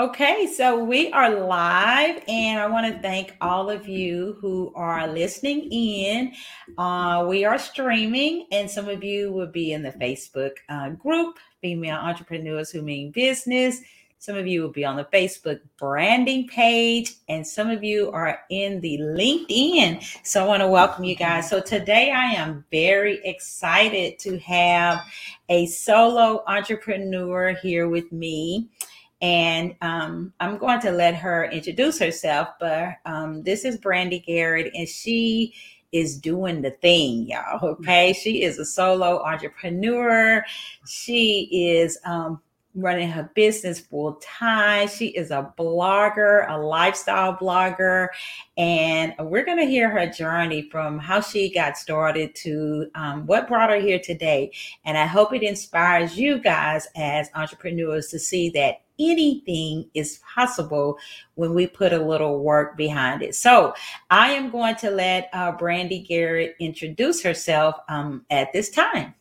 Okay, so we are live, and I want to thank all of you who are listening in. Uh, we are streaming, and some of you will be in the Facebook uh, group, Female Entrepreneurs Who Mean Business. Some of you will be on the Facebook branding page, and some of you are in the LinkedIn. So I want to welcome you guys. So today I am very excited to have a solo entrepreneur here with me and um, I'm going to let her introduce herself. But um, this is Brandy Garrett, and she is doing the thing, y'all. Okay, she is a solo entrepreneur. She is um, running her business full time. She is a blogger, a lifestyle blogger, and we're going to hear her journey from how she got started to um, what brought her here today. And I hope it inspires you guys as entrepreneurs to see that anything is possible when we put a little work behind it. So I am going to let uh, Brandy Garrett introduce herself um, at this time.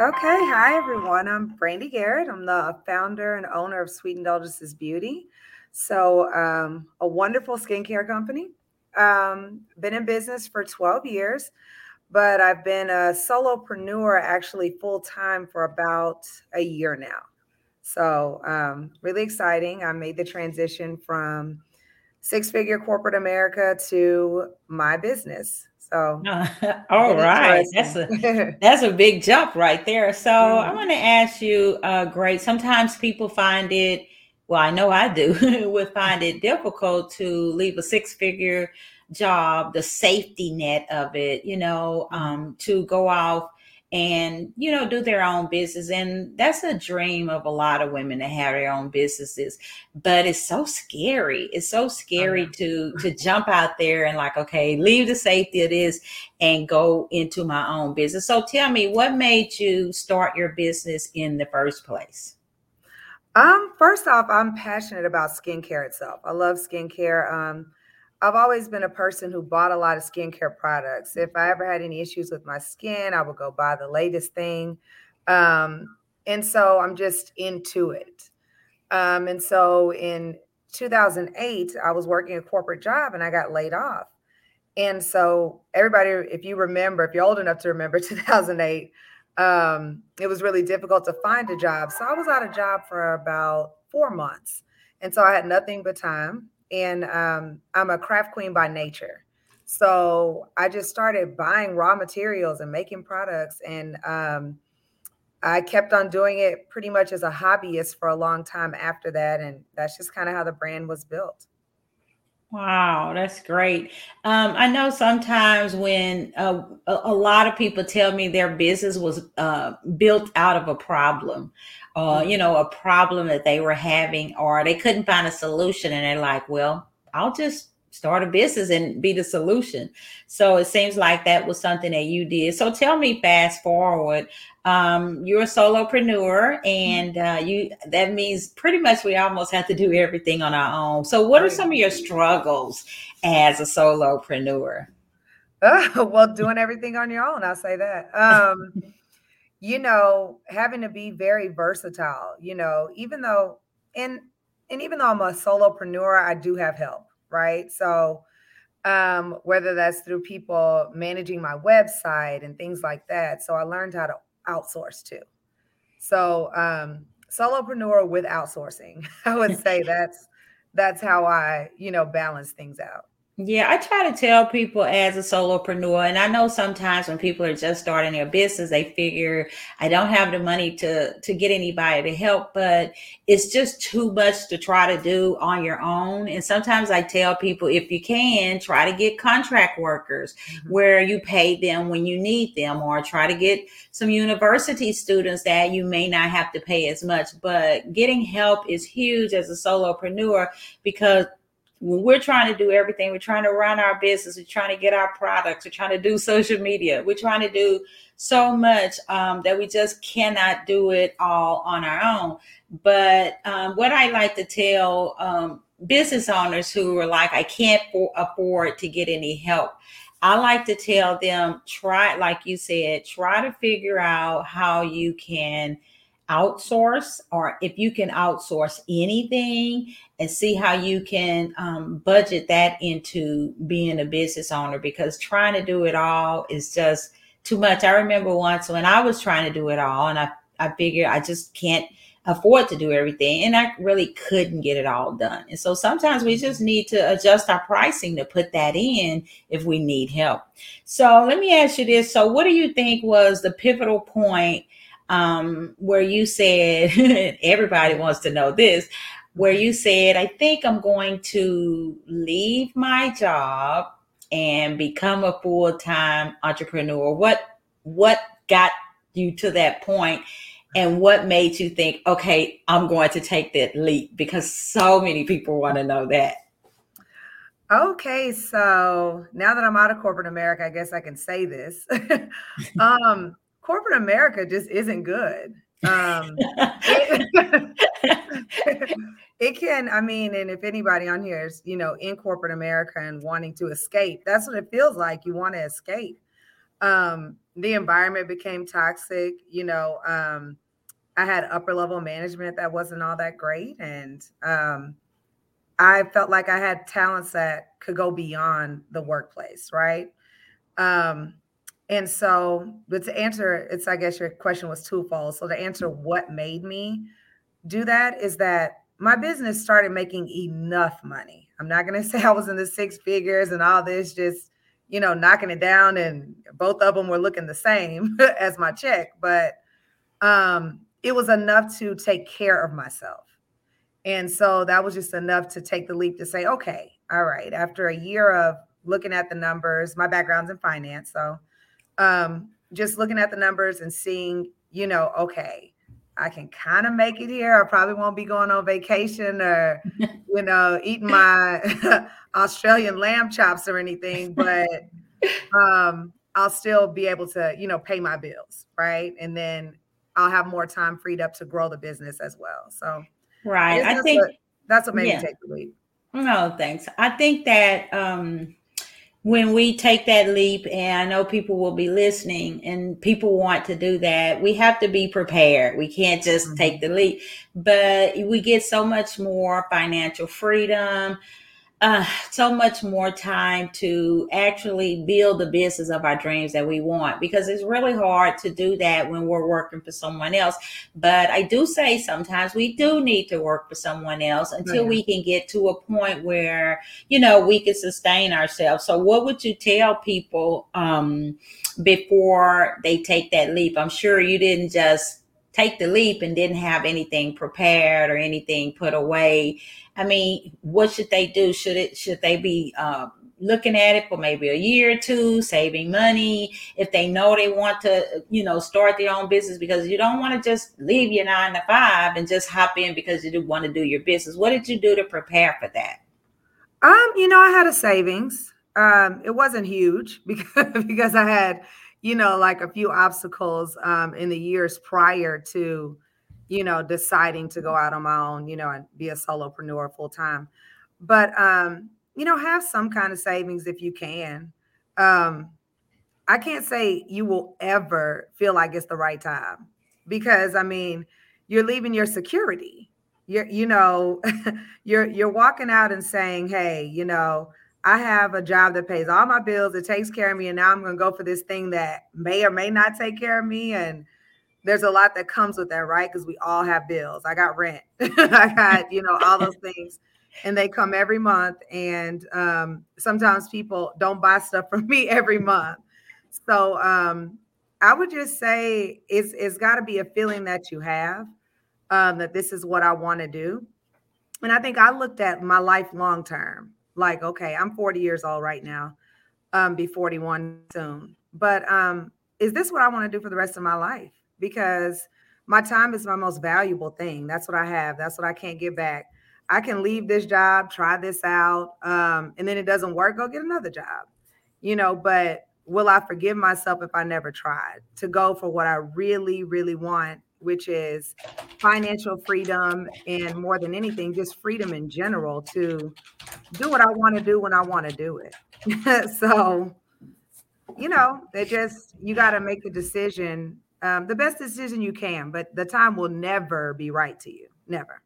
Okay, hi everyone. I'm Brandy Garrett. I'm the founder and owner of Sweet Indulgences Beauty. So, um, a wonderful skincare company. Um, been in business for 12 years, but I've been a solopreneur actually full time for about a year now. So, um, really exciting. I made the transition from six figure corporate America to my business. So, all right, that's a that's a big jump right there. So, mm-hmm. I want to ask you, uh, great. Sometimes people find it. Well, I know I do. would find it difficult to leave a six figure job, the safety net of it. You know, um, to go off and you know do their own business and that's a dream of a lot of women to have their own businesses but it's so scary. It's so scary to to jump out there and like okay leave the safety of this and go into my own business. So tell me what made you start your business in the first place? Um first off i'm passionate about skincare itself. I love skincare. Um I've always been a person who bought a lot of skincare products. If I ever had any issues with my skin, I would go buy the latest thing. Um, and so I'm just into it. Um, and so in 2008, I was working a corporate job and I got laid off. And so everybody, if you remember, if you're old enough to remember 2008, um, it was really difficult to find a job. So I was out of job for about four months. And so I had nothing but time and um, I'm a craft queen by nature. So I just started buying raw materials and making products, and um, I kept on doing it pretty much as a hobbyist for a long time after that, and that's just kind of how the brand was built. Wow, that's great. Um, I know sometimes when uh, a, a, lot of people tell me their business was uh, built out of a problem, uh, you know, a problem that they were having, or they couldn't find a solution, and they're like, "Well, I'll just start a business and be the solution." So it seems like that was something that you did. So tell me, fast forward, um, you're a solopreneur, and uh, you that means pretty much we almost have to do everything on our own. So, what are some of your struggles as a solopreneur? Uh, well, doing everything on your own, I'll say that. Um, you know, having to be very versatile, you know, even though and and even though I'm a solopreneur, I do have help, right? So um, whether that's through people managing my website and things like that. So I learned how to outsource too. So um, solopreneur with outsourcing, I would say that's that's how I, you know, balance things out. Yeah, I try to tell people as a solopreneur, and I know sometimes when people are just starting their business, they figure I don't have the money to to get anybody to help, but it's just too much to try to do on your own. And sometimes I tell people if you can, try to get contract workers mm-hmm. where you pay them when you need them, or try to get some university students that you may not have to pay as much. But getting help is huge as a solopreneur because when we're trying to do everything, we're trying to run our business, we're trying to get our products, we're trying to do social media, we're trying to do so much um, that we just cannot do it all on our own. But um, what I like to tell um, business owners who are like, I can't for- afford to get any help, I like to tell them, try, like you said, try to figure out how you can outsource or if you can outsource anything and see how you can um, budget that into being a business owner because trying to do it all is just too much. I remember once when I was trying to do it all and I, I figured I just can't afford to do everything and I really couldn't get it all done. And so sometimes we just need to adjust our pricing to put that in if we need help. So let me ask you this. So what do you think was the pivotal point um, where you said, everybody wants to know this, where you said, I think I'm going to leave my job and become a full-time entrepreneur. What what got you to that point and what made you think, okay, I'm going to take that leap? Because so many people want to know that. Okay, so now that I'm out of corporate America, I guess I can say this. um, corporate America just isn't good. Um, it, can, I mean, and if anybody on here is, you know, in corporate America and wanting to escape, that's what it feels like. You want to escape. Um, the environment became toxic. You know, um, I had upper level management that wasn't all that great. And um, I felt like I had talents that could go beyond the workplace, right? Um, and so, but to answer, it's I guess your question was twofold. So to answer what made me do that is that my business started making enough money. I'm not going to say I was in the six figures and all this, just you know, knocking it down, and both of them were looking the same as my check, but um, it was enough to take care of myself. And so that was just enough to take the leap to say, okay, all right, after a year of looking at the numbers, my background's in finance, so um, just looking at the numbers and seeing, you know, okay, I can kind of make it here. I probably won't be going on vacation or, you know, eating my Australian lamb chops or anything, but um, I'll still be able to, you know, pay my bills, right? And then I'll have more time freed up to grow the business as well. So, right, I, think what, that's what made yeah. me take the leap. No, thanks. I think that um, when we take that leap, and I know people will be listening and people want to do that, we have to be prepared. We can't just mm-hmm. take the leap, but we get so much more financial freedom uh, so much more time to actually build the business of our dreams that we want because it's really hard to do that when we're working for someone else. But I do say sometimes we do need to work for someone else until yeah. we can get to a point where, you know, we can sustain ourselves. So, what would you tell people um, before they take that leap? I'm sure you didn't just take the leap and didn't have anything prepared or anything put away I mean, what should they do? Should it should they be uh, looking at it for maybe a year or two, saving money if they know they want to, you know, start their own business because you don't want to just leave your nine to five and just hop in because you do want to do your business. What did you do to prepare for that? Um, you know, I had a savings. Um, it wasn't huge because because I had, you know, like a few obstacles um in the years prior to you know, deciding to go out on my own, you know, and be a solopreneur full time. But um, you know, have some kind of savings if you can. Um, I can't say you will ever feel like it's the right time because I mean, you're leaving your security. You're, you know, you're you're walking out and saying, "Hey, you know, I have a job that pays all my bills, it takes care of me, and now I'm going to go for this thing that may or may not take care of me." And there's a lot that comes with that, right? Because we all have bills. I got rent, I got, you know, all those things. And they come every month. And um, sometimes people don't buy stuff from me every month. So um, I would just say it's it's got to be a feeling that you have um, that this is what I want to do. And I think I looked at my life long term, like, okay, I'm 40 years old right now, um, be 41 soon. But um, is this what I want to do for the rest of my life? because my time is my most valuable thing. That's what I have. That's what I can't get back. I can leave this job, try this out, um, and then it doesn't work, go get another job. You know, but will I forgive myself if I never tried to go for what I really, really want, which is financial freedom and more than anything, just freedom in general to do what I want to do when I want to do it. so, you know, it just, you got to make a decision um, the best decision you can, but the time will never be right to you. Never.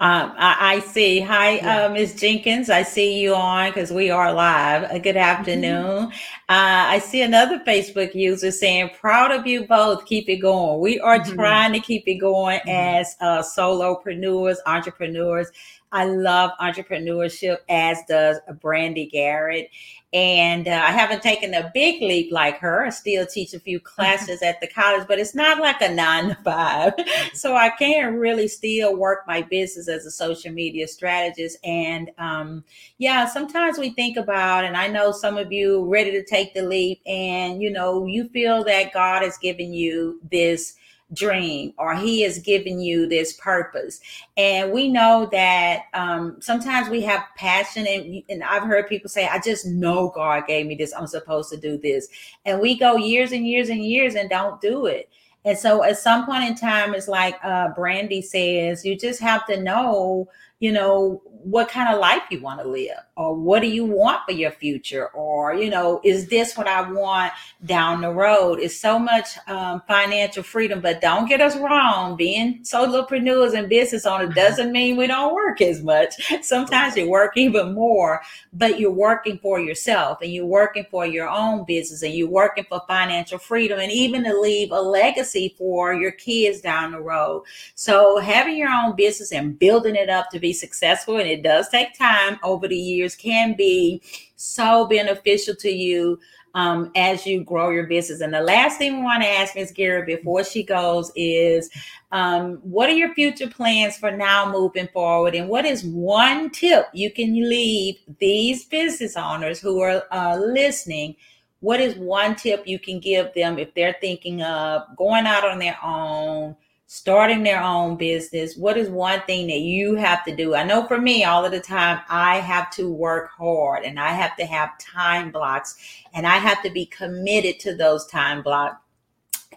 Um, I, I, see. Hi, yeah. uh, Ms. Jenkins. I see you on because we are live. Uh, good mm-hmm. afternoon. Mm-hmm. Uh, I see another Facebook user saying, "Proud of you both. Keep it going. We are mm-hmm. trying to keep it going mm-hmm. as uh, solopreneurs, entrepreneurs. I love entrepreneurship, as does Brandy Garrett. And uh, I haven't taken a big leap like her. I still teach a few classes at the college, but it's not like a nine to five. so I can really still work my business as a social media strategist. And um, yeah, sometimes we think about, and I know some of you ready to take the leap, and you know, you feel that God has given you this dream or he has given you this purpose. And we know that um, sometimes we have passion and, and i've heard people say i just know god gave me this. I'm supposed to do this. And we go years and years and years and don't do it. And so at some point in time it's like uh, brandy says you just have to know you know what kind of life you want to live or what do you want for your future or you know is this what i want down the road? It's so much um, financial freedom but don't get us wrong being solopreneurs and business owners mm-hmm. doesn't mean we don't work as much. Sometimes you work even more but you're working for yourself and you're working for your own business and you're working for financial freedom and even to leave a legacy for your kids down the road. So having your own business and building it up to be successful and it does take time over the years, can be so beneficial to you um, as you grow your business. And the last thing we want to ask Ms. Garrett before she goes is um, what are your future plans for now moving forward? And what is one tip you can leave these business owners who are uh, listening? What is one tip you can give them if they're thinking of going out on their own? Starting their own business, what is one thing that you have to do? I know for me, all of the time, I have to work hard and I have to have time blocks and I have to be committed to those time blocks.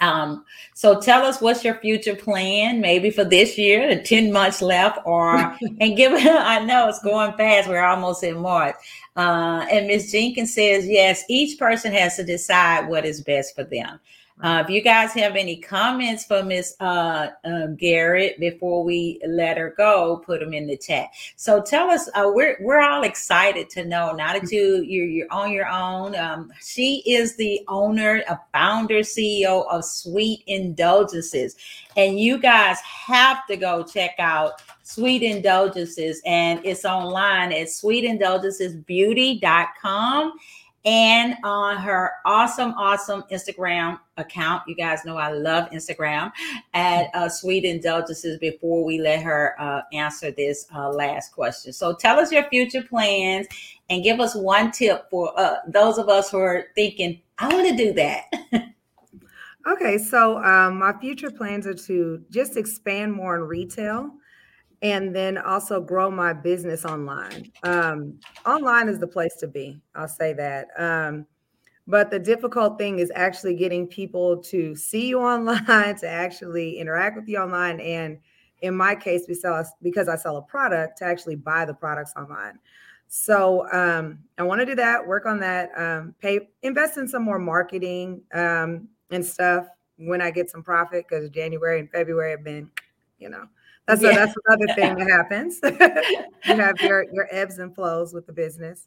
Um, so tell us what's your future plan, maybe for this year, the 10 months left, or and give I know it's going fast, we're almost in March. Uh, and Ms. Jenkins says, yes, each person has to decide what is best for them. Uh, if you guys have any comments for Miss uh, um, Garrett before we let her go, put them in the chat. So tell us, uh, we're we're all excited to know now that you you're, you're on your own. Um, she is the owner, a founder, CEO of Sweet Indulgences, and you guys have to go check out Sweet Indulgences, and it's online at sweetindulgencesbeauty.com and on her awesome, awesome Instagram account. You guys know I love Instagram at uh, Sweet Indulgences before we let her uh, answer this uh, last question. So tell us your future plans and give us one tip for uh, those of us who are thinking, I want to do that. okay, so um, my future plans are to just expand more in retail and then also grow my business online. Um, online is the place to be. I'll say that. Um, but the difficult thing is actually getting people to see you online, to actually interact with you online, and in my case, we sell because I sell a product to actually buy the products online. So um, I want to do that, work on that, um, pay, invest in some more marketing um, and stuff when I get some profit because January and February have been, you know, that's yeah. a, that's another thing that happens. you have your your ebbs and flows with the business.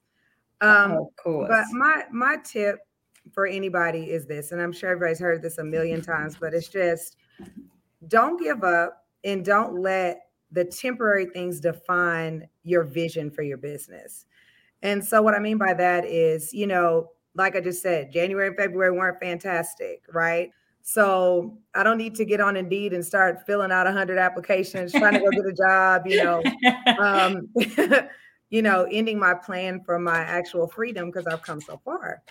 Um, of course. But my my tip for anybody is this, and I'm sure everybody's heard this a million times, but it's just don't give up and don't let the temporary things define your vision for your business. And so what I mean by that is, you know, like I just said, January and February weren't fantastic, right? So I don't need to get on Indeed and start filling out 100 applications, trying to go get a job, you know, um, you know, ending my plan for my actual freedom because I've come so far.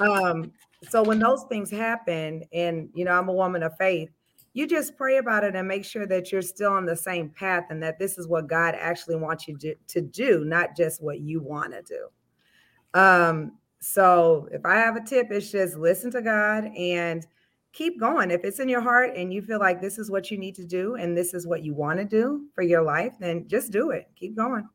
Um, so when those things happen, and you know, I'm a woman of faith, you just pray about it and make sure that you're still on the same path and that this is what God actually wants you to, do, not just what you want to do. Um, so if I have a tip, it's just listen to God and keep going. If it's in your heart and you feel like this is what you need to do and this is what you want to do for your life, then just do it. Keep going.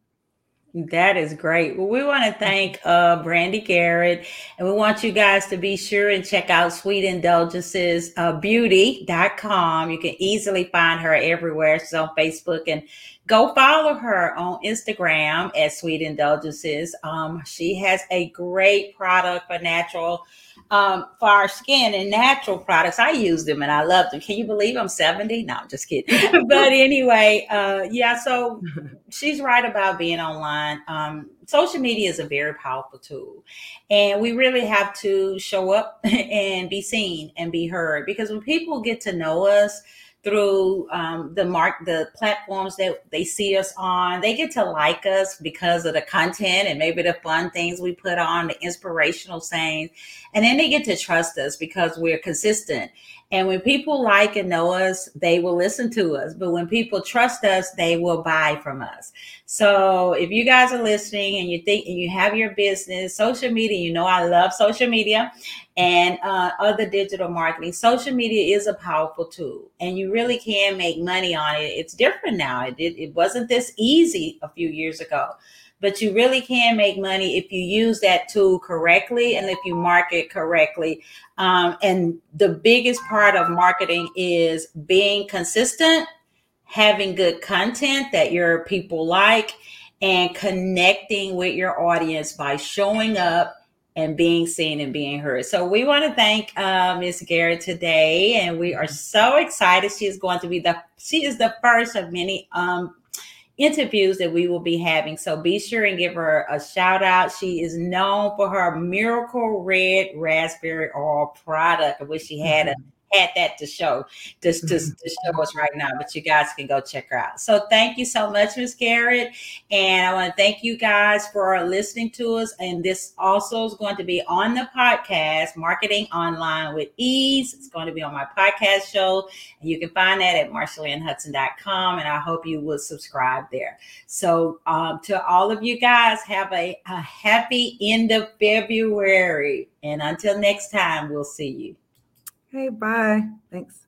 That is great. Well, we want to thank uh, Brandy Garrett, and we want you guys to be sure and check out Sweet Indulgences uh, Beauty.com. You can easily find her everywhere. She's on Facebook, and go follow her on Instagram at Sweet Indulgences. Um, she has a great product for natural um, for our skin and natural products. I use them and I love them. Can you believe I'm 70? No, I'm just kidding. but anyway, uh, yeah, so she's right about being online. Um, social media is a very powerful tool. And we really have to show up and be seen and be heard because when people get to know us, through um, the mark the platforms that they see us on they get to like us because of the content and maybe the fun things we put on the inspirational sayings and then they get to trust us because we're consistent and when people like and know us, they will listen to us. But when people trust us, they will buy from us. So if you guys are listening and you think and you have your business, social media, you know I love social media and uh, other digital marketing. Social media is a powerful tool, and you really can make money on it. It's different now. It, it, it wasn't this easy a few years ago but you really can make money if you use that tool correctly and if you market correctly. Um, and the biggest part of marketing is being consistent, having good content that your people like, and connecting with your audience by showing up and being seen and being heard. So we want to thank uh, Miss Garrett today, and we are so excited. She is going to be the she is the first of many um, interviews that we will be having. So be sure and give her a shout out. She is known for her Miracle Red Raspberry Oil product. Wish she had a had that to show just to, to, show us right now, but you guys can go check her out. So thank you so much, Miss Garrett. And I want to thank you guys for listening to us. And this also is going to be on the podcast, Marketing Online with Ease. It's going to be on my podcast show. And you can find that at marshallinhudson.com. And I hope you will subscribe there. So um, to all of you guys, have a, a happy end of February. And until next time, we'll see you. Okay, bye. Thanks.